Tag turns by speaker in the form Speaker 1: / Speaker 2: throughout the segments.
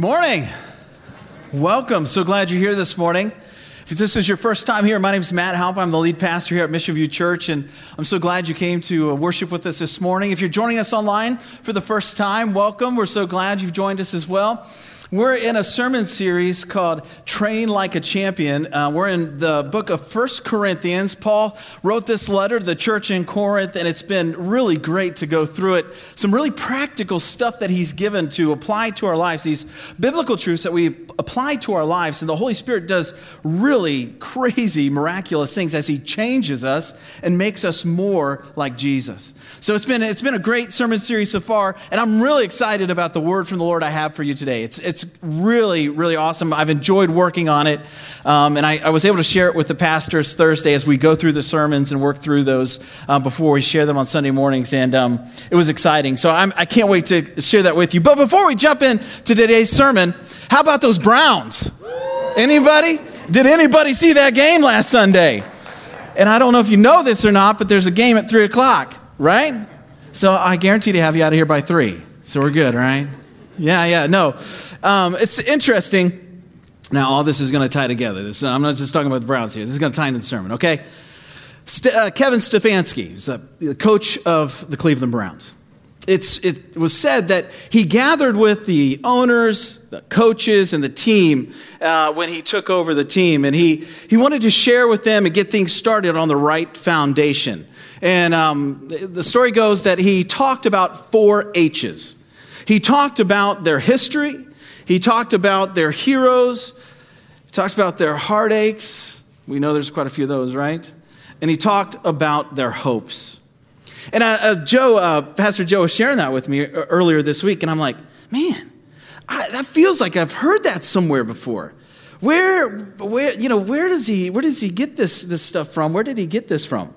Speaker 1: Good morning. Welcome. So glad you're here this morning. If this is your first time here, my name is Matt Halp. I'm the lead pastor here at Mission View Church, and I'm so glad you came to uh, worship with us this morning. If you're joining us online for the first time, welcome. We're so glad you've joined us as well. We're in a sermon series called Train Like a Champion. Uh, we're in the book of First Corinthians. Paul wrote this letter to the church in Corinth, and it's been really great to go through it. Some really practical stuff that he's given to apply to our lives, these biblical truths that we apply to our lives. And the Holy Spirit does really crazy, miraculous things as he changes us and makes us more like Jesus. So it's been, it's been a great sermon series so far, and I'm really excited about the word from the Lord I have for you today. It's, it's it's really, really awesome. I've enjoyed working on it. Um, and I, I, was able to share it with the pastors Thursday as we go through the sermons and work through those uh, before we share them on Sunday mornings. And um, it was exciting. So I'm, I can not wait to share that with you. But before we jump in to today's sermon, how about those Browns? Anybody? Did anybody see that game last Sunday? And I don't know if you know this or not, but there's a game at 3 o'clock, right? So I guarantee to have you out of here by 3. So we're good, right? Yeah, yeah, no. Um, it's interesting. Now, all this is going to tie together. This, I'm not just talking about the Browns here. This is going to tie into the sermon, okay? St- uh, Kevin Stefanski is the coach of the Cleveland Browns. It's, it was said that he gathered with the owners, the coaches, and the team uh, when he took over the team. And he, he wanted to share with them and get things started on the right foundation. And um, the story goes that he talked about four H's. He talked about their history, he talked about their heroes, he talked about their heartaches. We know there's quite a few of those, right? And he talked about their hopes. And uh, uh, Joe, uh, Pastor Joe was sharing that with me earlier this week, and I'm like, man, I, that feels like I've heard that somewhere before. Where, where, you know, where does he, where does he get this, this stuff from? Where did he get this from?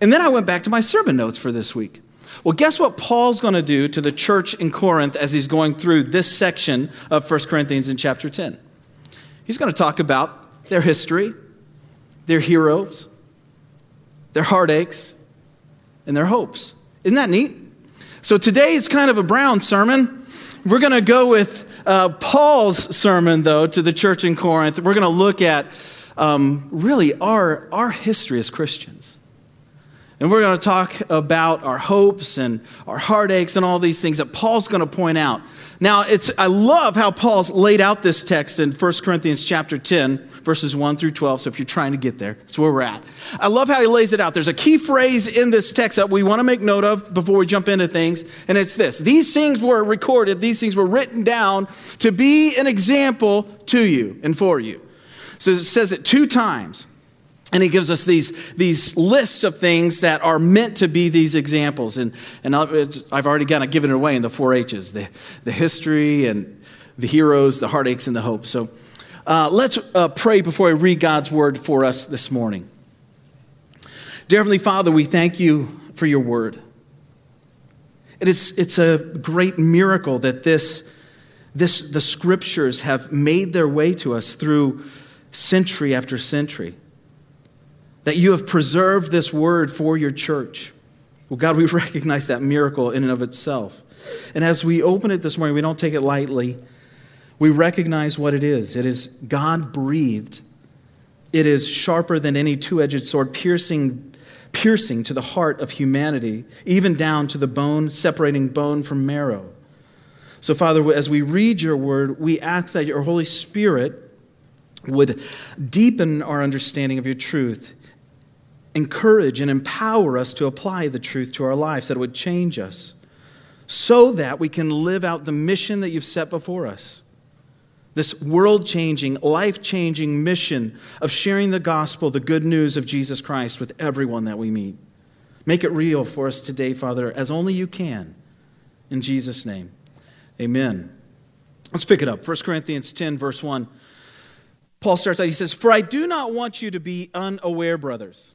Speaker 1: And then I went back to my sermon notes for this week. Well, guess what Paul's going to do to the church in Corinth as he's going through this section of 1 Corinthians in chapter 10? He's going to talk about their history, their heroes, their heartaches, and their hopes. Isn't that neat? So today is kind of a brown sermon. We're going to go with uh, Paul's sermon, though, to the church in Corinth. We're going to look at um, really our, our history as Christians. And we're going to talk about our hopes and our heartaches and all these things that Paul's going to point out. Now, it's, I love how Paul's laid out this text in 1 Corinthians chapter 10, verses 1 through 12. So if you're trying to get there, that's where we're at. I love how he lays it out. There's a key phrase in this text that we want to make note of before we jump into things, and it's this These things were recorded, these things were written down to be an example to you and for you. So it says it two times. And he gives us these, these lists of things that are meant to be these examples. And, and I've already kind of given it away in the four H's the, the history and the heroes, the heartaches, and the hope. So uh, let's uh, pray before I read God's word for us this morning. Dear Heavenly Father, we thank you for your word. And it's, it's a great miracle that this, this, the scriptures have made their way to us through century after century that you have preserved this word for your church. Well, God, we recognize that miracle in and of itself. And as we open it this morning, we don't take it lightly. We recognize what it is it is God breathed, it is sharper than any two edged sword, piercing, piercing to the heart of humanity, even down to the bone, separating bone from marrow. So, Father, as we read your word, we ask that your Holy Spirit would deepen our understanding of your truth encourage and empower us to apply the truth to our lives, that it would change us, so that we can live out the mission that you've set before us. This world changing, life changing mission of sharing the gospel, the good news of Jesus Christ with everyone that we meet. Make it real for us today, Father, as only you can. In Jesus' name, amen. Let's pick it up. 1 Corinthians 10, verse 1. Paul starts out, he says, For I do not want you to be unaware, brothers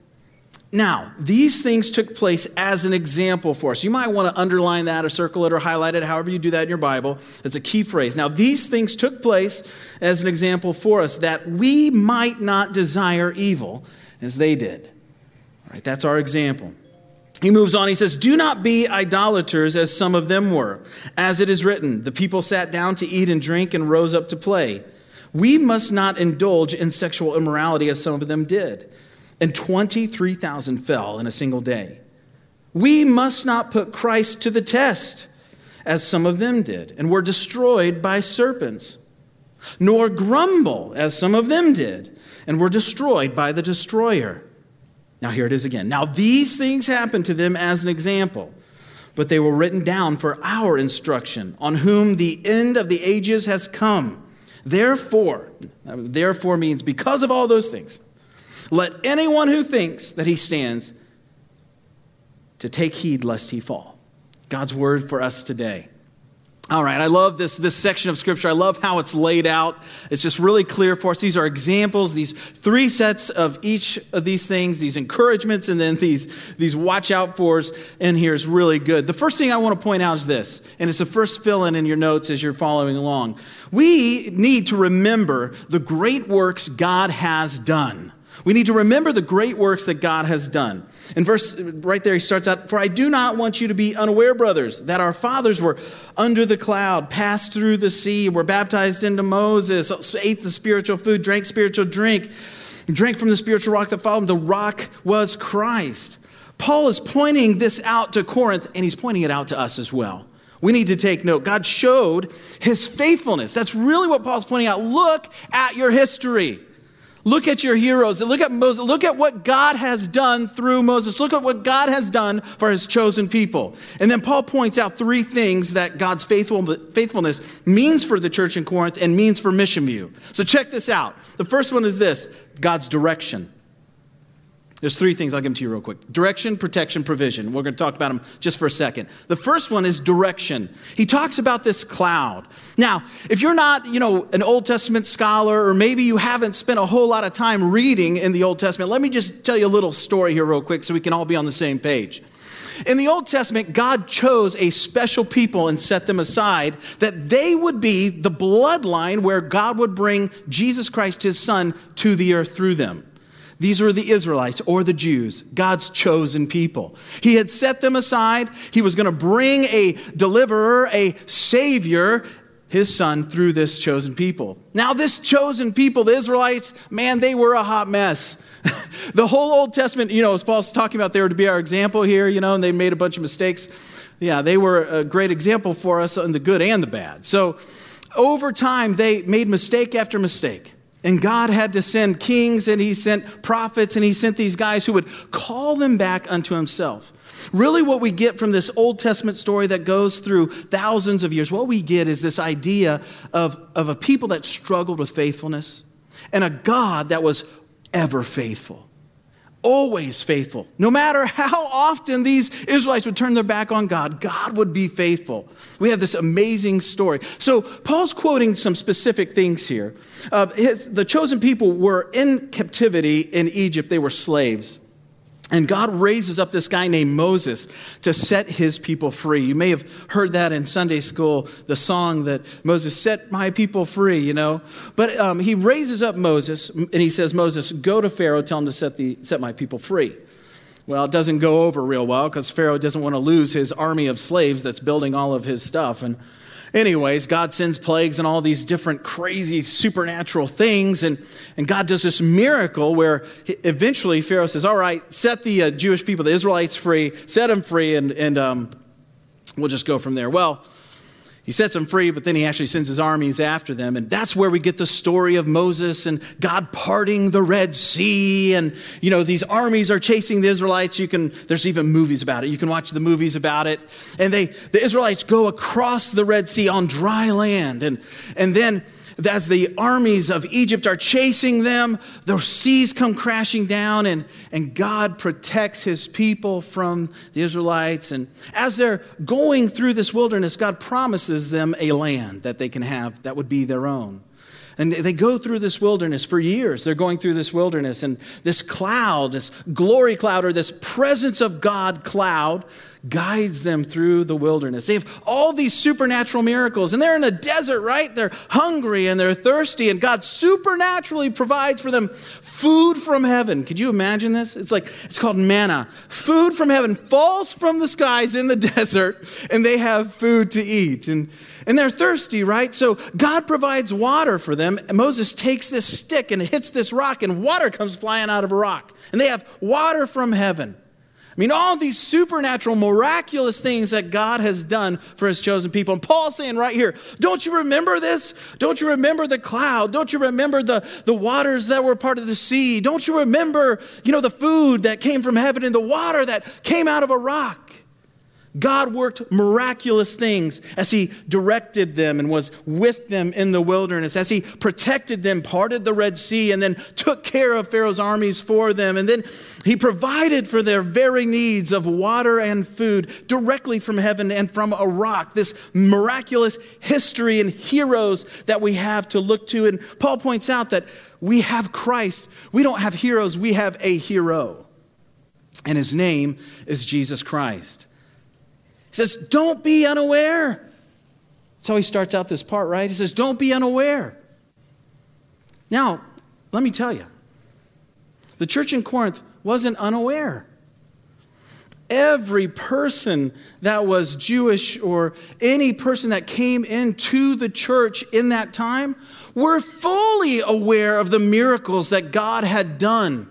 Speaker 1: Now, these things took place as an example for us. You might want to underline that or circle it or highlight it, however you do that in your Bible. It's a key phrase. Now, these things took place as an example for us that we might not desire evil as they did. All right, that's our example. He moves on, he says, Do not be idolaters as some of them were. As it is written, the people sat down to eat and drink and rose up to play. We must not indulge in sexual immorality as some of them did and 23,000 fell in a single day. We must not put Christ to the test, as some of them did, and were destroyed by serpents, nor grumble, as some of them did, and were destroyed by the destroyer. Now, here it is again. Now, these things happened to them as an example, but they were written down for our instruction, on whom the end of the ages has come. Therefore, therefore means because of all those things let anyone who thinks that he stands to take heed lest he fall. God's word for us today. All right, I love this, this section of scripture. I love how it's laid out. It's just really clear for us. These are examples, these three sets of each of these things, these encouragements, and then these, these watch out fors in here is really good. The first thing I want to point out is this, and it's the first fill in in your notes as you're following along. We need to remember the great works God has done. We need to remember the great works that God has done. In verse right there, he starts out, For I do not want you to be unaware, brothers, that our fathers were under the cloud, passed through the sea, were baptized into Moses, ate the spiritual food, drank spiritual drink, drank from the spiritual rock that followed. The rock was Christ. Paul is pointing this out to Corinth, and he's pointing it out to us as well. We need to take note. God showed his faithfulness. That's really what Paul's pointing out. Look at your history. Look at your heroes. Look at Moses. Look at what God has done through Moses. Look at what God has done for his chosen people. And then Paul points out three things that God's faithful, faithfulness means for the church in Corinth and means for Mission View. So check this out. The first one is this God's direction. There's three things I'll give them to you real quick direction, protection, provision. We're going to talk about them just for a second. The first one is direction. He talks about this cloud. Now, if you're not, you know, an Old Testament scholar, or maybe you haven't spent a whole lot of time reading in the Old Testament, let me just tell you a little story here, real quick, so we can all be on the same page. In the Old Testament, God chose a special people and set them aside that they would be the bloodline where God would bring Jesus Christ, his son, to the earth through them. These were the Israelites or the Jews, God's chosen people. He had set them aside. He was going to bring a deliverer, a savior, his son, through this chosen people. Now, this chosen people, the Israelites, man, they were a hot mess. the whole Old Testament, you know, as Paul's talking about, they were to be our example here, you know, and they made a bunch of mistakes. Yeah, they were a great example for us in the good and the bad. So, over time, they made mistake after mistake. And God had to send kings and he sent prophets and he sent these guys who would call them back unto himself. Really, what we get from this Old Testament story that goes through thousands of years, what we get is this idea of, of a people that struggled with faithfulness and a God that was ever faithful always faithful. No matter how often these Israelites would turn their back on God, God would be faithful. We have this amazing story. So, Paul's quoting some specific things here. Uh, his, the chosen people were in captivity in Egypt, they were slaves. And God raises up this guy named Moses to set his people free. You may have heard that in Sunday school, the song that Moses set my people free, you know. But um, he raises up Moses and he says, Moses, go to Pharaoh, tell him to set, the, set my people free. Well, it doesn't go over real well because Pharaoh doesn't want to lose his army of slaves that's building all of his stuff. And Anyways, God sends plagues and all these different crazy supernatural things. And, and God does this miracle where eventually Pharaoh says, All right, set the uh, Jewish people, the Israelites free, set them free, and, and um, we'll just go from there. Well, he sets them free, but then he actually sends his armies after them. And that's where we get the story of Moses and God parting the Red Sea. And, you know, these armies are chasing the Israelites. You can, there's even movies about it. You can watch the movies about it. And they, the Israelites go across the Red Sea on dry land. And, and then as the armies of Egypt are chasing them, the seas come crashing down, and, and God protects his people from the Israelites. And as they're going through this wilderness, God promises them a land that they can have that would be their own. And they go through this wilderness for years. They're going through this wilderness, and this cloud, this glory cloud, or this presence of God cloud, guides them through the wilderness. They have all these supernatural miracles, and they're in a desert, right? They're hungry and they're thirsty, and God supernaturally provides for them food from heaven. Could you imagine this? It's like, it's called manna. Food from heaven falls from the skies in the desert, and they have food to eat. And, and they're thirsty, right? So God provides water for them. And Moses takes this stick and hits this rock, and water comes flying out of a rock. And they have water from heaven. I mean, all these supernatural, miraculous things that God has done for his chosen people. And Paul's saying right here, don't you remember this? Don't you remember the cloud? Don't you remember the, the waters that were part of the sea? Don't you remember, you know, the food that came from heaven and the water that came out of a rock? God worked miraculous things as He directed them and was with them in the wilderness, as He protected them, parted the Red Sea, and then took care of Pharaoh's armies for them. And then He provided for their very needs of water and food directly from heaven and from a rock. This miraculous history and heroes that we have to look to. And Paul points out that we have Christ. We don't have heroes, we have a hero. And His name is Jesus Christ. He says, Don't be unaware. That's how he starts out this part, right? He says, Don't be unaware. Now, let me tell you, the church in Corinth wasn't unaware. Every person that was Jewish or any person that came into the church in that time were fully aware of the miracles that God had done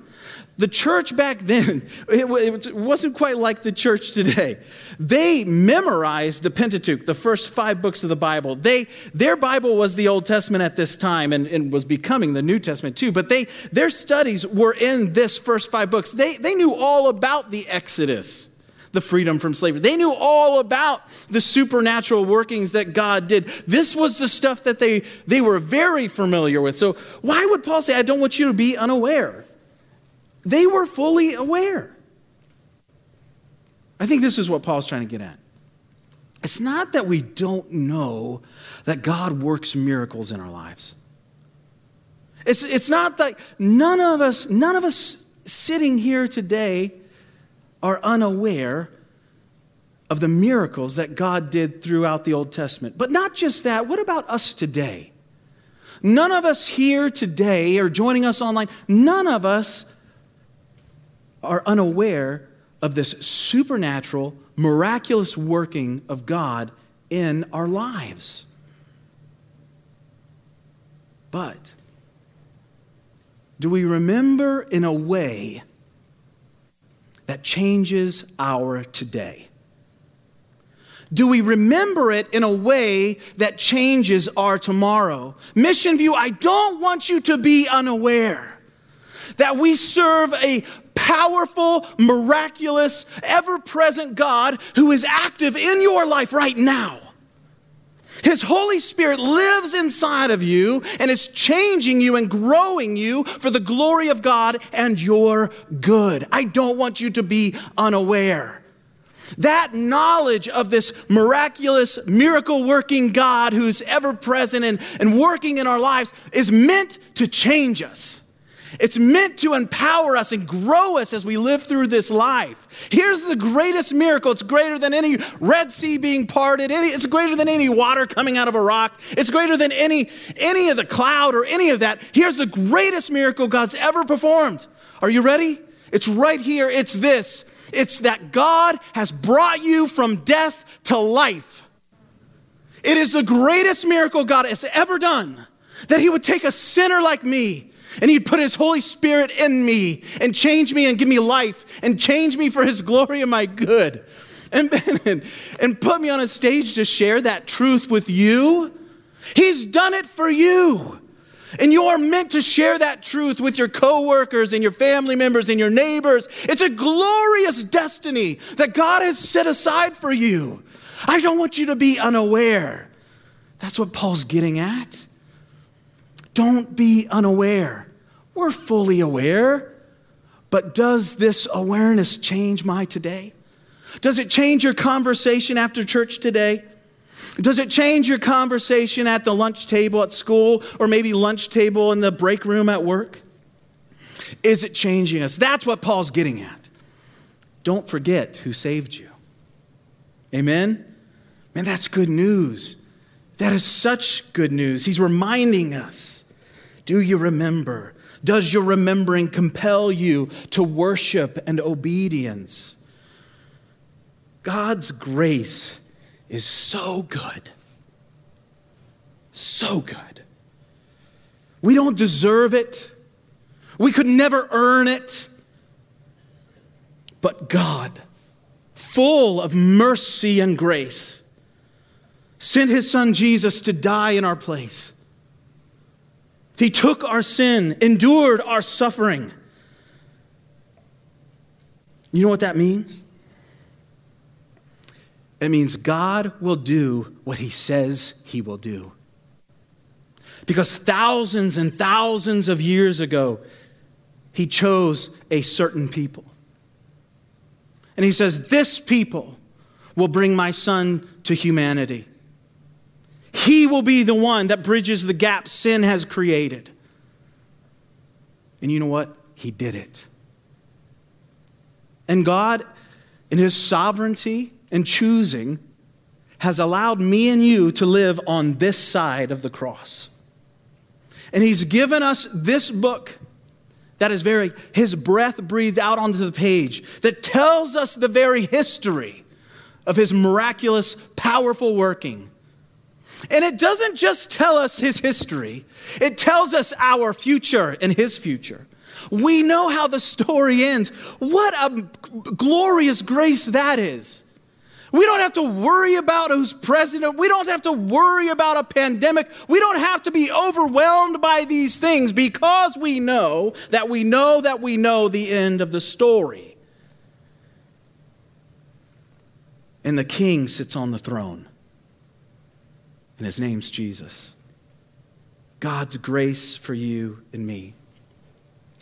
Speaker 1: the church back then, it wasn't quite like the church today. They memorized the Pentateuch, the first five books of the Bible. They, their Bible was the Old Testament at this time and, and was becoming the New Testament too, but they, their studies were in this first five books. They, they knew all about the Exodus the freedom from slavery. They knew all about the supernatural workings that God did. This was the stuff that they, they were very familiar with. So, why would Paul say, I don't want you to be unaware? They were fully aware. I think this is what Paul's trying to get at. It's not that we don't know that God works miracles in our lives. It's, it's not that none of us, none of us sitting here today are unaware of the miracles that God did throughout the Old Testament. But not just that, what about us today? None of us here today or joining us online, none of us are unaware of this supernatural, miraculous working of God in our lives. But do we remember in a way that changes our today? Do we remember it in a way that changes our tomorrow? Mission View, I don't want you to be unaware that we serve a powerful, miraculous, ever present God who is active in your life right now. His Holy Spirit lives inside of you and is changing you and growing you for the glory of God and your good. I don't want you to be unaware. That knowledge of this miraculous, miracle working God who's ever present and, and working in our lives is meant to change us. It's meant to empower us and grow us as we live through this life. Here's the greatest miracle. It's greater than any Red Sea being parted. It's greater than any water coming out of a rock. It's greater than any, any of the cloud or any of that. Here's the greatest miracle God's ever performed. Are you ready? It's right here. It's this. It's that God has brought you from death to life. It is the greatest miracle God has ever done that He would take a sinner like me and he'd put his Holy Spirit in me and change me and give me life and change me for his glory and my good. And, and, and put me on a stage to share that truth with you. He's done it for you. And you're meant to share that truth with your coworkers and your family members and your neighbors. It's a glorious destiny that God has set aside for you. I don't want you to be unaware. That's what Paul's getting at. Don't be unaware. We're fully aware. But does this awareness change my today? Does it change your conversation after church today? Does it change your conversation at the lunch table at school or maybe lunch table in the break room at work? Is it changing us? That's what Paul's getting at. Don't forget who saved you. Amen? Man, that's good news. That is such good news. He's reminding us. Do you remember? Does your remembering compel you to worship and obedience? God's grace is so good. So good. We don't deserve it. We could never earn it. But God, full of mercy and grace, sent his son Jesus to die in our place. He took our sin, endured our suffering. You know what that means? It means God will do what he says he will do. Because thousands and thousands of years ago, he chose a certain people. And he says, This people will bring my son to humanity. He will be the one that bridges the gap sin has created. And you know what? He did it. And God, in his sovereignty, and choosing has allowed me and you to live on this side of the cross. And He's given us this book that is very, His breath breathed out onto the page that tells us the very history of His miraculous, powerful working. And it doesn't just tell us His history, it tells us our future and His future. We know how the story ends. What a glorious grace that is. We don't have to worry about who's president. We don't have to worry about a pandemic. We don't have to be overwhelmed by these things because we know that we know that we know the end of the story. And the king sits on the throne, and his name's Jesus. God's grace for you and me.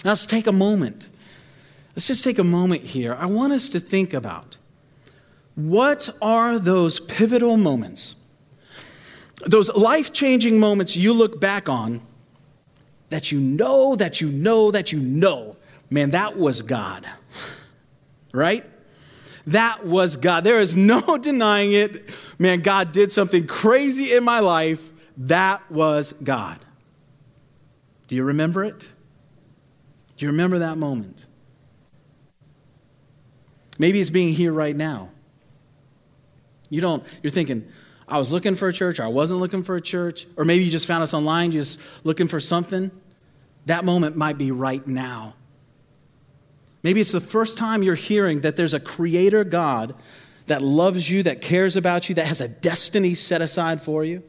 Speaker 1: Now let's take a moment. Let's just take a moment here. I want us to think about what are those pivotal moments? Those life changing moments you look back on that you know, that you know, that you know, man, that was God. Right? That was God. There is no denying it. Man, God did something crazy in my life. That was God. Do you remember it? Do you remember that moment? Maybe it's being here right now. You don't, you're thinking, I was looking for a church, or I wasn't looking for a church, or maybe you just found us online just looking for something. That moment might be right now. Maybe it's the first time you're hearing that there's a creator God that loves you, that cares about you, that has a destiny set aside for you.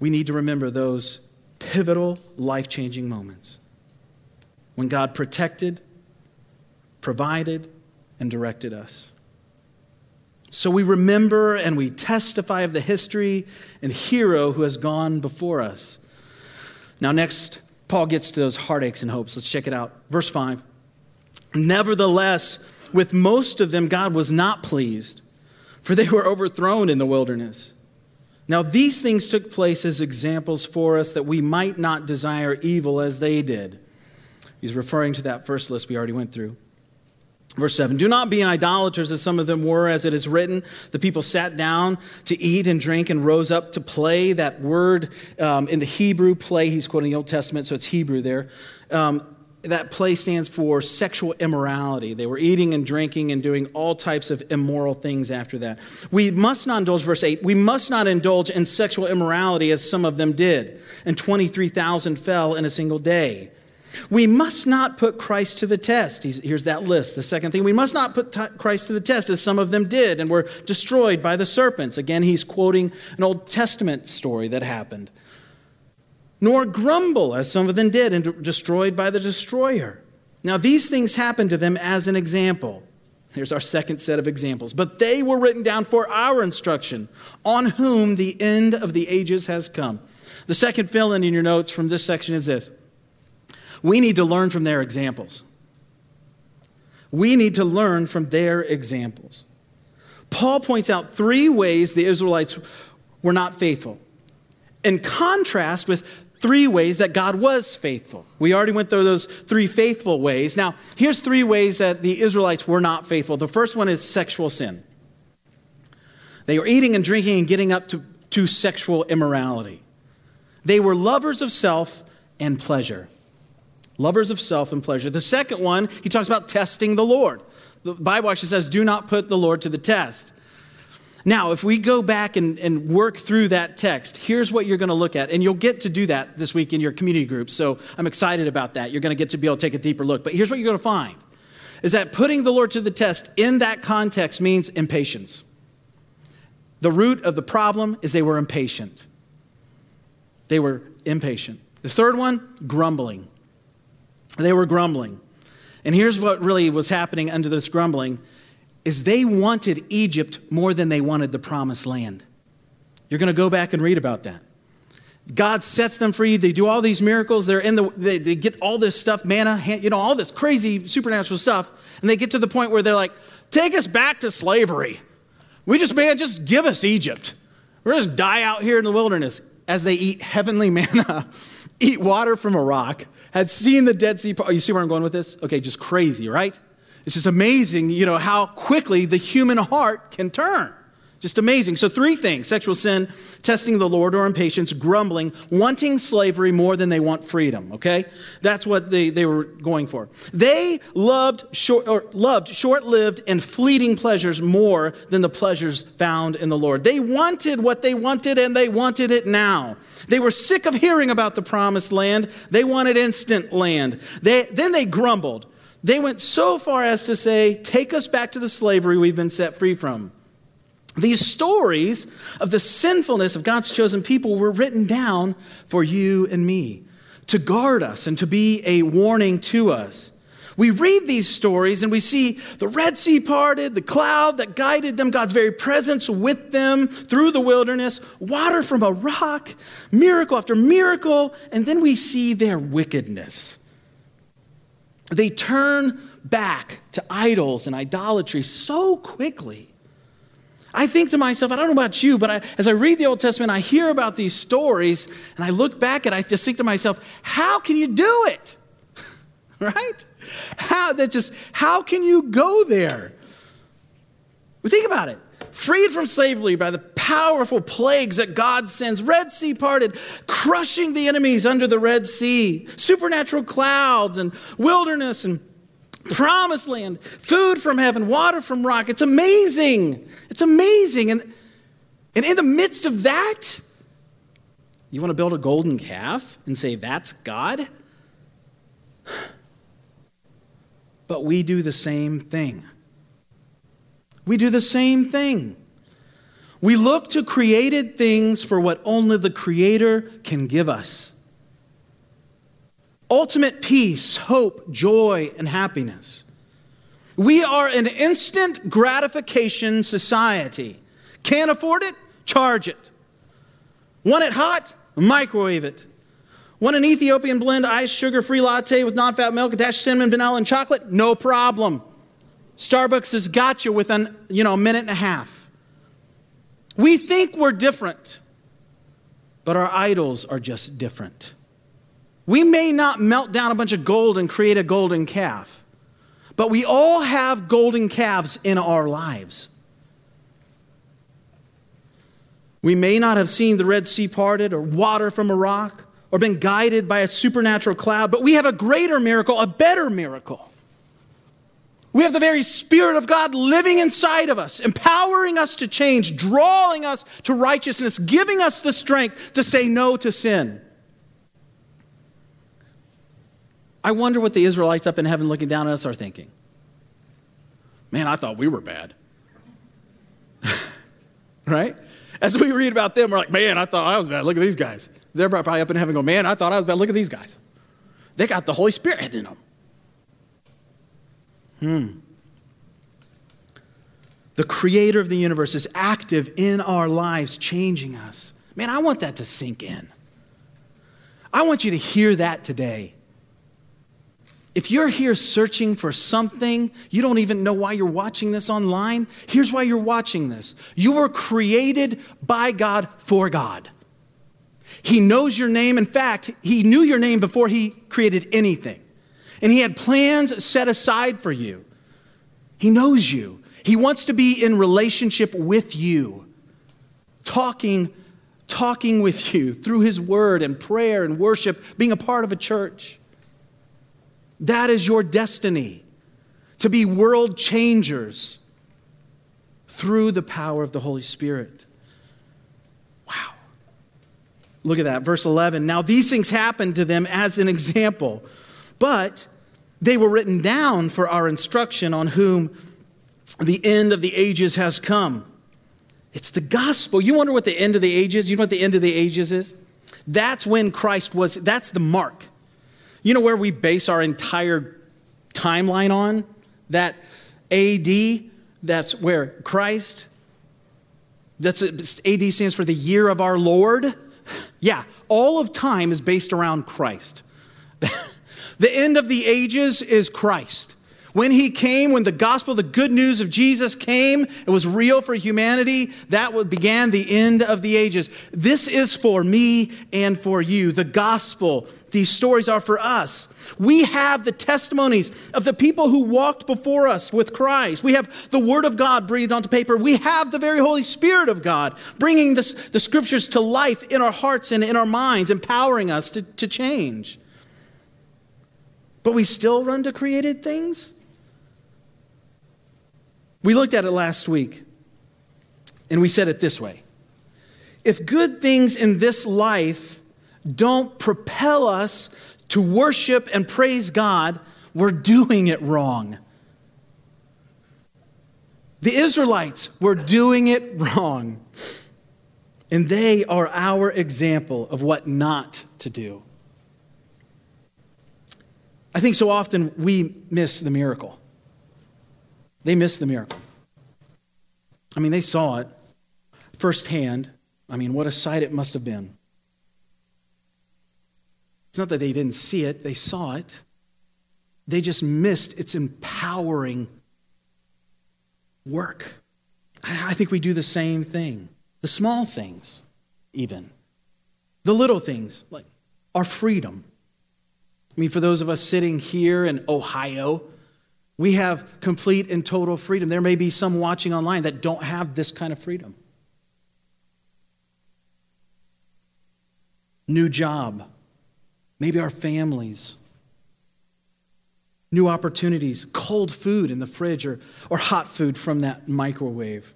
Speaker 1: We need to remember those pivotal, life changing moments when God protected, provided, and directed us. So we remember and we testify of the history and hero who has gone before us. Now, next, Paul gets to those heartaches and hopes. Let's check it out. Verse 5. Nevertheless, with most of them, God was not pleased, for they were overthrown in the wilderness. Now, these things took place as examples for us that we might not desire evil as they did. He's referring to that first list we already went through. Verse 7 Do not be idolaters as some of them were, as it is written. The people sat down to eat and drink and rose up to play. That word um, in the Hebrew, play, he's quoting the Old Testament, so it's Hebrew there. Um, that play stands for sexual immorality. They were eating and drinking and doing all types of immoral things after that. We must not indulge, verse 8, we must not indulge in sexual immorality as some of them did, and 23,000 fell in a single day. We must not put Christ to the test. Here's that list. The second thing, we must not put Christ to the test, as some of them did and were destroyed by the serpents. Again, he's quoting an Old Testament story that happened. Nor grumble, as some of them did and destroyed by the destroyer. Now, these things happened to them as an example. Here's our second set of examples. But they were written down for our instruction, on whom the end of the ages has come. The second fill in in your notes from this section is this we need to learn from their examples. We need to learn from their examples. Paul points out three ways the Israelites were not faithful, in contrast with three ways that God was faithful. We already went through those three faithful ways. Now, here's three ways that the Israelites were not faithful. The first one is sexual sin. They were eating and drinking and getting up to, to sexual immorality. They were lovers of self and pleasure. Lovers of self and pleasure. The second one, he talks about testing the Lord. The Bible actually says, do not put the Lord to the test. Now, if we go back and, and work through that text, here's what you're going to look at. And you'll get to do that this week in your community groups. So I'm excited about that. You're going to get to be able to take a deeper look. But here's what you're going to find is that putting the Lord to the test in that context means impatience. The root of the problem is they were impatient. They were impatient. The third one, grumbling. They were grumbling. And here's what really was happening under this grumbling is they wanted Egypt more than they wanted the promised land. You're going to go back and read about that. God sets them free. They do all these miracles. They're in the, they, they get all this stuff, manna, you know, all this crazy supernatural stuff. And they get to the point where they're like, take us back to slavery. We just, man, just give us Egypt. We're just die out here in the wilderness as they eat heavenly manna, eat water from a rock, had seen the Dead Sea. Oh, you see where I'm going with this? Okay, just crazy, right? It's just amazing, you know, how quickly the human heart can turn. Just amazing. So, three things sexual sin, testing the Lord or impatience, grumbling, wanting slavery more than they want freedom, okay? That's what they, they were going for. They loved short, or loved short-lived and fleeting pleasures more than the pleasures found in the Lord. They wanted what they wanted and they wanted it now. They were sick of hearing about the promised land. They wanted instant land. They, then they grumbled. They went so far as to say, Take us back to the slavery we've been set free from. These stories of the sinfulness of God's chosen people were written down for you and me to guard us and to be a warning to us. We read these stories and we see the Red Sea parted, the cloud that guided them, God's very presence with them through the wilderness, water from a rock, miracle after miracle, and then we see their wickedness. They turn back to idols and idolatry so quickly I think to myself, I don't know about you, but I, as I read the Old Testament, I hear about these stories and I look back and I just think to myself, how can you do it? right? How that just how can you go there? Well, think about it. Freed from slavery by the powerful plagues that God sends, Red Sea parted, crushing the enemies under the Red Sea, supernatural clouds and wilderness and promised land, food from heaven, water from rock. It's amazing. It's amazing. And, and in the midst of that, you want to build a golden calf and say, that's God? But we do the same thing. We do the same thing. We look to created things for what only the Creator can give us ultimate peace, hope, joy, and happiness. We are an instant gratification society. Can't afford it? Charge it. Want it hot? Microwave it. Want an Ethiopian blend iced sugar free latte with non fat milk, attached cinnamon, vanilla, and chocolate? No problem. Starbucks has got you within you know, a minute and a half. We think we're different, but our idols are just different. We may not melt down a bunch of gold and create a golden calf, but we all have golden calves in our lives. We may not have seen the Red Sea parted or water from a rock or been guided by a supernatural cloud, but we have a greater miracle, a better miracle. We have the very Spirit of God living inside of us, empowering us to change, drawing us to righteousness, giving us the strength to say no to sin. I wonder what the Israelites up in heaven looking down at us are thinking. Man, I thought we were bad. right? As we read about them, we're like, man, I thought I was bad. Look at these guys. They're probably up in heaven going, man, I thought I was bad. Look at these guys. They got the Holy Spirit in them. Hmm. The creator of the universe is active in our lives, changing us. Man, I want that to sink in. I want you to hear that today. If you're here searching for something, you don't even know why you're watching this online, here's why you're watching this. You were created by God for God. He knows your name. In fact, He knew your name before He created anything. And He had plans set aside for you. He knows you. He wants to be in relationship with you, talking, talking with you through His word and prayer and worship, being a part of a church. That is your destiny to be world changers through the power of the Holy Spirit. Wow. Look at that, verse 11. Now, these things happened to them as an example, but they were written down for our instruction on whom the end of the ages has come. It's the gospel. You wonder what the end of the ages? You know what the end of the ages is? That's when Christ was, that's the mark. You know where we base our entire timeline on? That AD, that's where Christ, that's AD stands for the year of our Lord. Yeah, all of time is based around Christ. the end of the ages is Christ. When he came, when the gospel, the good news of Jesus came, it was real for humanity, that began the end of the ages. This is for me and for you. The gospel, these stories are for us. We have the testimonies of the people who walked before us with Christ. We have the word of God breathed onto paper. We have the very Holy Spirit of God bringing this, the scriptures to life in our hearts and in our minds, empowering us to, to change. But we still run to created things? We looked at it last week, and we said it this way If good things in this life don't propel us to worship and praise God, we're doing it wrong. The Israelites were doing it wrong. And they are our example of what not to do. I think so often we miss the miracle. They missed the miracle. I mean, they saw it firsthand. I mean, what a sight it must have been. It's not that they didn't see it, they saw it. They just missed its empowering work. I think we do the same thing. The small things, even. The little things, like our freedom. I mean, for those of us sitting here in Ohio, we have complete and total freedom. There may be some watching online that don't have this kind of freedom. New job, maybe our families, new opportunities, cold food in the fridge or, or hot food from that microwave.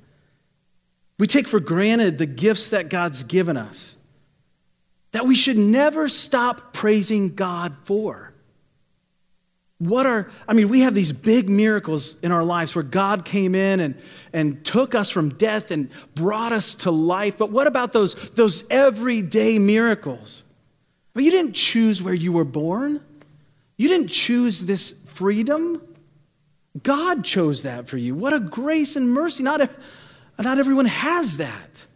Speaker 1: We take for granted the gifts that God's given us that we should never stop praising God for. What are, I mean, we have these big miracles in our lives where God came in and, and took us from death and brought us to life. But what about those, those everyday miracles? You didn't choose where you were born, you didn't choose this freedom. God chose that for you. What a grace and mercy. Not, not everyone has that.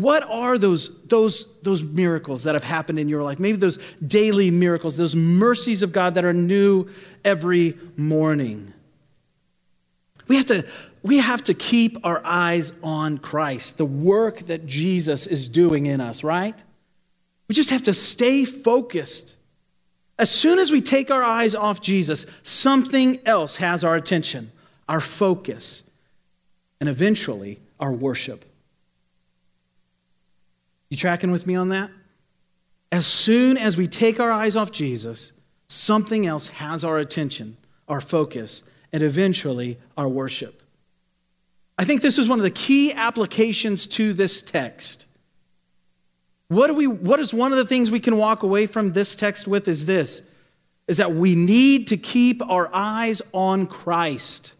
Speaker 1: What are those, those, those miracles that have happened in your life? Maybe those daily miracles, those mercies of God that are new every morning. We have to, we have to keep our eyes on Christ, the work that Jesus is doing in us, right? We just have to stay focused. As soon as we take our eyes off Jesus, something else has our attention, our focus, and eventually our worship. You tracking with me on that? As soon as we take our eyes off Jesus, something else has our attention, our focus, and eventually our worship. I think this is one of the key applications to this text. What, do we, what is one of the things we can walk away from this text with is this is that we need to keep our eyes on Christ.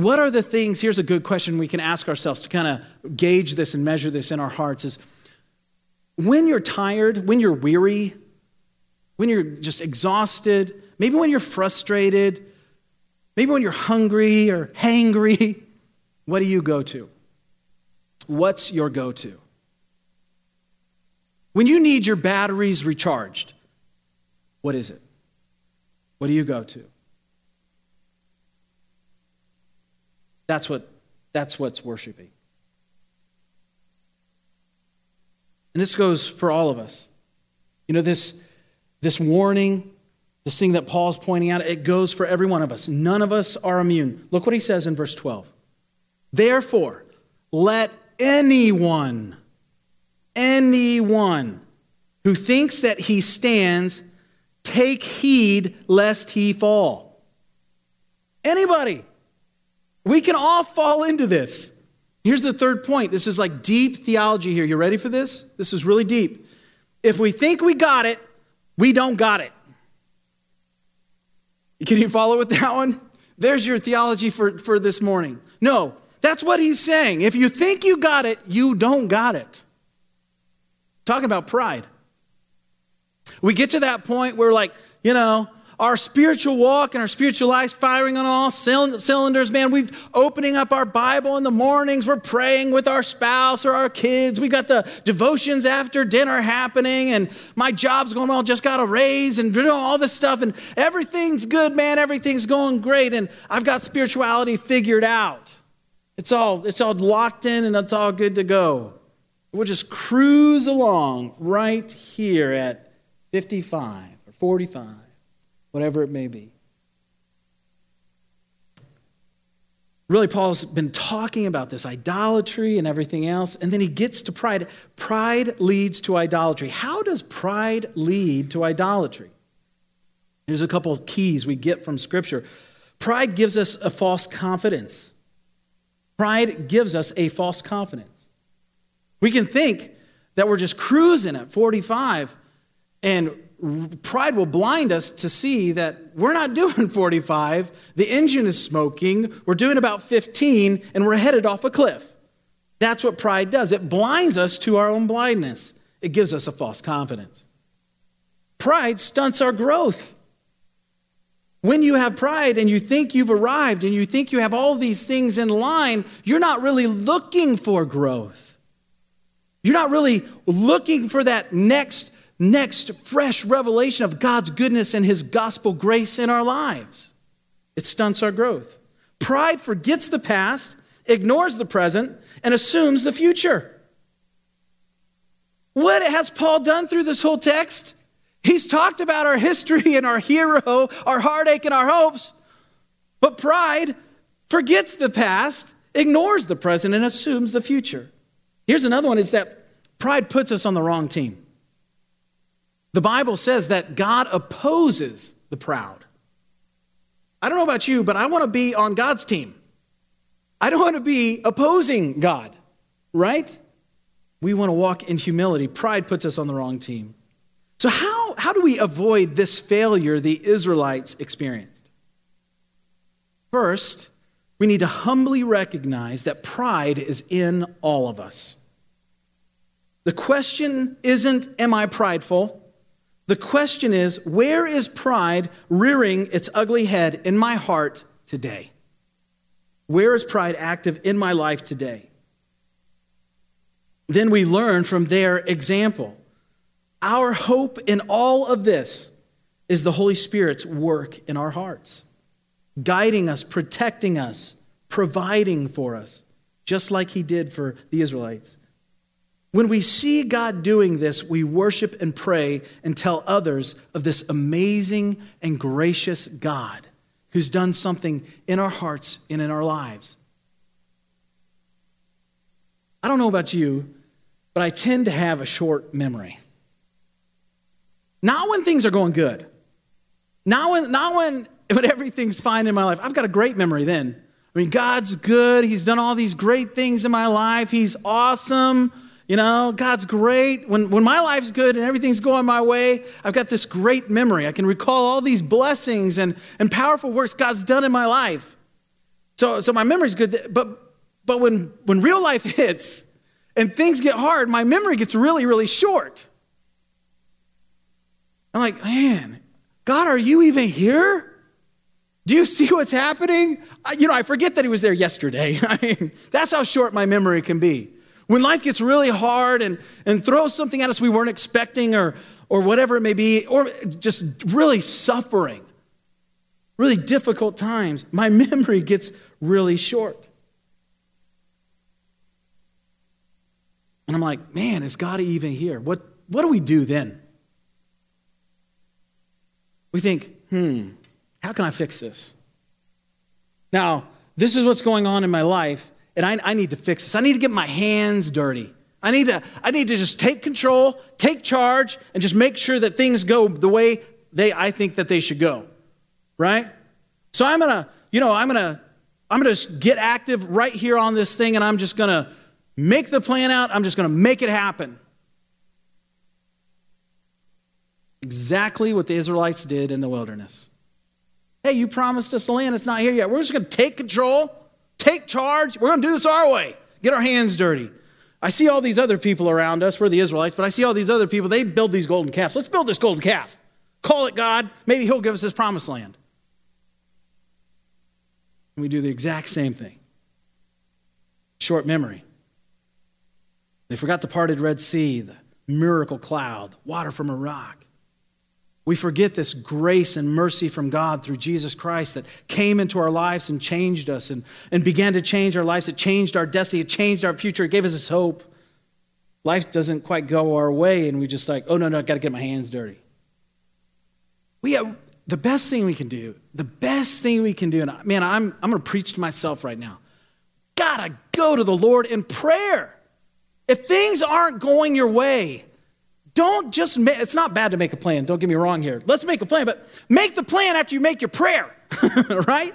Speaker 1: What are the things? Here's a good question we can ask ourselves to kind of gauge this and measure this in our hearts is when you're tired, when you're weary, when you're just exhausted, maybe when you're frustrated, maybe when you're hungry or hangry, what do you go to? What's your go to? When you need your batteries recharged, What is it? What do you go to? That's what that's what's worshiping. And this goes for all of us. You know, this, this warning, this thing that Paul's pointing out, it goes for every one of us. None of us are immune. Look what he says in verse 12. Therefore, let anyone, anyone who thinks that he stands take heed lest he fall. Anybody. We can all fall into this. Here's the third point. This is like deep theology here. You ready for this? This is really deep. If we think we got it, we don't got it. Can you follow with that one? There's your theology for, for this morning. No, that's what he's saying. If you think you got it, you don't got it. Talking about pride. We get to that point where, like, you know, our spiritual walk and our spiritual life firing on all cylinders, man. We've opening up our Bible in the mornings. We're praying with our spouse or our kids. We got the devotions after dinner happening, and my job's going well. Just got a raise and doing all this stuff, and everything's good, man. Everything's going great, and I've got spirituality figured out. It's all it's all locked in, and it's all good to go. We'll just cruise along right here at 55 or 45 whatever it may be. Really, Paul's been talking about this idolatry and everything else, and then he gets to pride. Pride leads to idolatry. How does pride lead to idolatry? Here's a couple of keys we get from Scripture. Pride gives us a false confidence. Pride gives us a false confidence. We can think that we're just cruising at 45 and pride will blind us to see that we're not doing 45, the engine is smoking, we're doing about 15, and we're headed off a cliff. That's what pride does. It blinds us to our own blindness, it gives us a false confidence. Pride stunts our growth. When you have pride and you think you've arrived and you think you have all these things in line, you're not really looking for growth. You're not really looking for that next next fresh revelation of God's goodness and His gospel grace in our lives. It stunts our growth. Pride forgets the past, ignores the present, and assumes the future. What has Paul done through this whole text? He's talked about our history and our hero, our heartache and our hopes, but pride forgets the past, ignores the present, and assumes the future. Here's another one is that pride puts us on the wrong team. The Bible says that God opposes the proud. I don't know about you, but I want to be on God's team. I don't want to be opposing God, right? We want to walk in humility. Pride puts us on the wrong team. So, how, how do we avoid this failure the Israelites experienced? First, we need to humbly recognize that pride is in all of us. The question isn't, Am I prideful? The question is where is pride rearing its ugly head in my heart today? Where is pride active in my life today? Then we learn from their example. Our hope in all of this is the Holy Spirit's work in our hearts, guiding us, protecting us, providing for us, just like He did for the Israelites. When we see God doing this, we worship and pray and tell others of this amazing and gracious God who's done something in our hearts and in our lives. I don't know about you, but I tend to have a short memory. Not when things are going good. Not when, not when, when everything's fine in my life. I've got a great memory then. I mean, God's good. He's done all these great things in my life. He's awesome. You know, God's great. When, when my life's good and everything's going my way, I've got this great memory. I can recall all these blessings and, and powerful works God's done in my life. So, so my memory's good. But, but when, when real life hits and things get hard, my memory gets really, really short. I'm like, man, God, are you even here? Do you see what's happening? I, you know, I forget that he was there yesterday. I mean, that's how short my memory can be. When life gets really hard and, and throws something at us we weren't expecting, or, or whatever it may be, or just really suffering, really difficult times, my memory gets really short. And I'm like, man, is God even here? What, what do we do then? We think, hmm, how can I fix this? Now, this is what's going on in my life, and I, I need to fix this. I need to get my hands dirty. I need, to, I need to just take control, take charge, and just make sure that things go the way they, I think that they should go. Right? So I'm gonna, you know, I'm gonna, I'm gonna get active right here on this thing, and I'm just gonna make the plan out, I'm just going to make it happen. Exactly what the Israelites did in the wilderness. Hey, you promised us the land, it's not here yet. We're just going to take control, take charge. We're going to do this our way, get our hands dirty. I see all these other people around us. We're the Israelites, but I see all these other people. They build these golden calves. Let's build this golden calf. Call it God. Maybe He'll give us this promised land. And we do the exact same thing. Short memory. They forgot the parted Red Sea, the miracle cloud, water from a rock. We forget this grace and mercy from God through Jesus Christ that came into our lives and changed us and, and began to change our lives. It changed our destiny, it changed our future, it gave us this hope. Life doesn't quite go our way, and we just like, oh no, no, I gotta get my hands dirty. We have the best thing we can do, the best thing we can do, and man, I'm, I'm gonna preach to myself right now. Gotta go to the Lord in prayer. If things aren't going your way, don't just make, it's not bad to make a plan, don't get me wrong here. Let's make a plan, but make the plan after you make your prayer, right?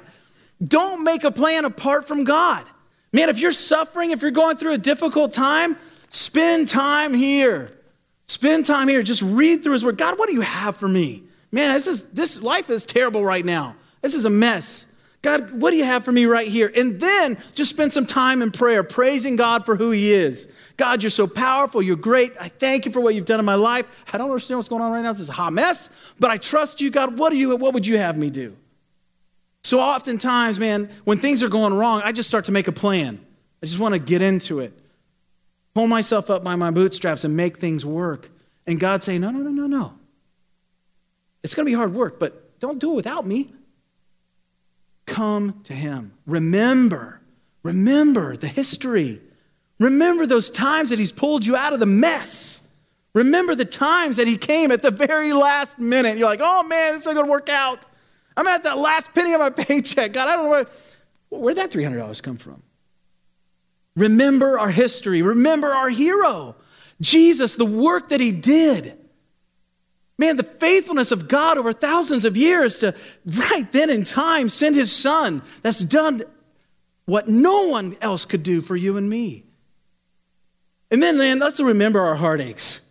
Speaker 1: Don't make a plan apart from God. Man, if you're suffering, if you're going through a difficult time, spend time here. Spend time here. Just read through his word. God, what do you have for me? Man, this is this life is terrible right now. This is a mess. God, what do you have for me right here? And then just spend some time in prayer, praising God for who He is. God, you're so powerful. You're great. I thank you for what you've done in my life. I don't understand what's going on right now. This is a hot mess, but I trust you, God. What, do you, what would you have me do? So oftentimes, man, when things are going wrong, I just start to make a plan. I just want to get into it, pull myself up by my bootstraps and make things work. And God say, no, no, no, no, no. It's going to be hard work, but don't do it without me. Come to him. Remember, remember the history. Remember those times that he's pulled you out of the mess. Remember the times that he came at the very last minute. You're like, oh man, this is not going to work out. I'm at that last penny of my paycheck. God, I don't know where, where'd that $300 come from? Remember our history. Remember our hero, Jesus, the work that he did. Man, the faithfulness of God over thousands of years to right then in time send his son that's done what no one else could do for you and me. And then, man, let's remember our heartaches.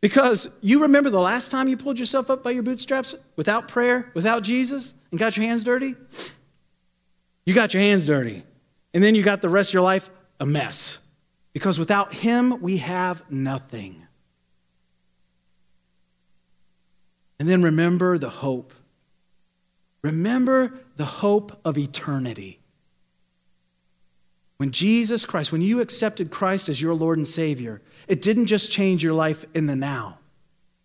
Speaker 1: Because you remember the last time you pulled yourself up by your bootstraps without prayer, without Jesus, and got your hands dirty? You got your hands dirty. And then you got the rest of your life a mess. Because without Him, we have nothing. And then remember the hope. Remember the hope of eternity. When Jesus Christ, when you accepted Christ as your Lord and Savior, it didn't just change your life in the now,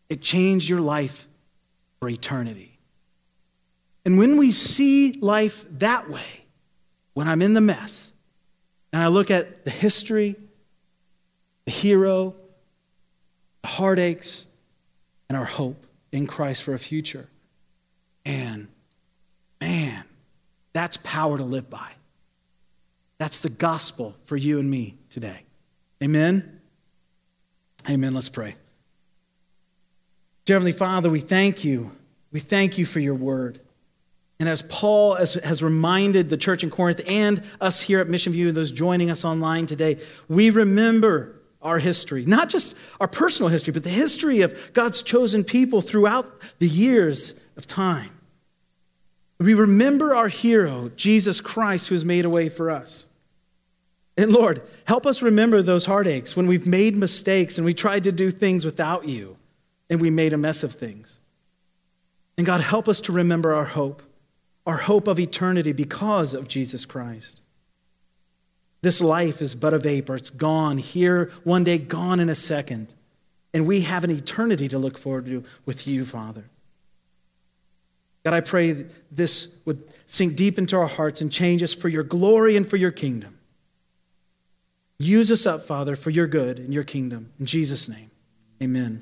Speaker 1: it changed your life for eternity. And when we see life that way, when I'm in the mess, and I look at the history, the hero, the heartaches, and our hope, in Christ for a future. And man, that's power to live by. That's the gospel for you and me today. Amen? Amen. Let's pray. Dear Heavenly Father, we thank you. We thank you for your word. And as Paul has, has reminded the church in Corinth and us here at Mission View, and those joining us online today, we remember our history, not just our personal history, but the history of God's chosen people throughout the years of time. We remember our hero, Jesus Christ, who has made a way for us. And Lord, help us remember those heartaches when we've made mistakes and we tried to do things without you and we made a mess of things. And God, help us to remember our hope, our hope of eternity because of Jesus Christ. This life is but a vapor. It's gone here one day, gone in a second. And we have an eternity to look forward to with you, Father. God, I pray this would sink deep into our hearts and change us for your glory and for your kingdom. Use us up, Father, for your good and your kingdom. In Jesus' name, amen.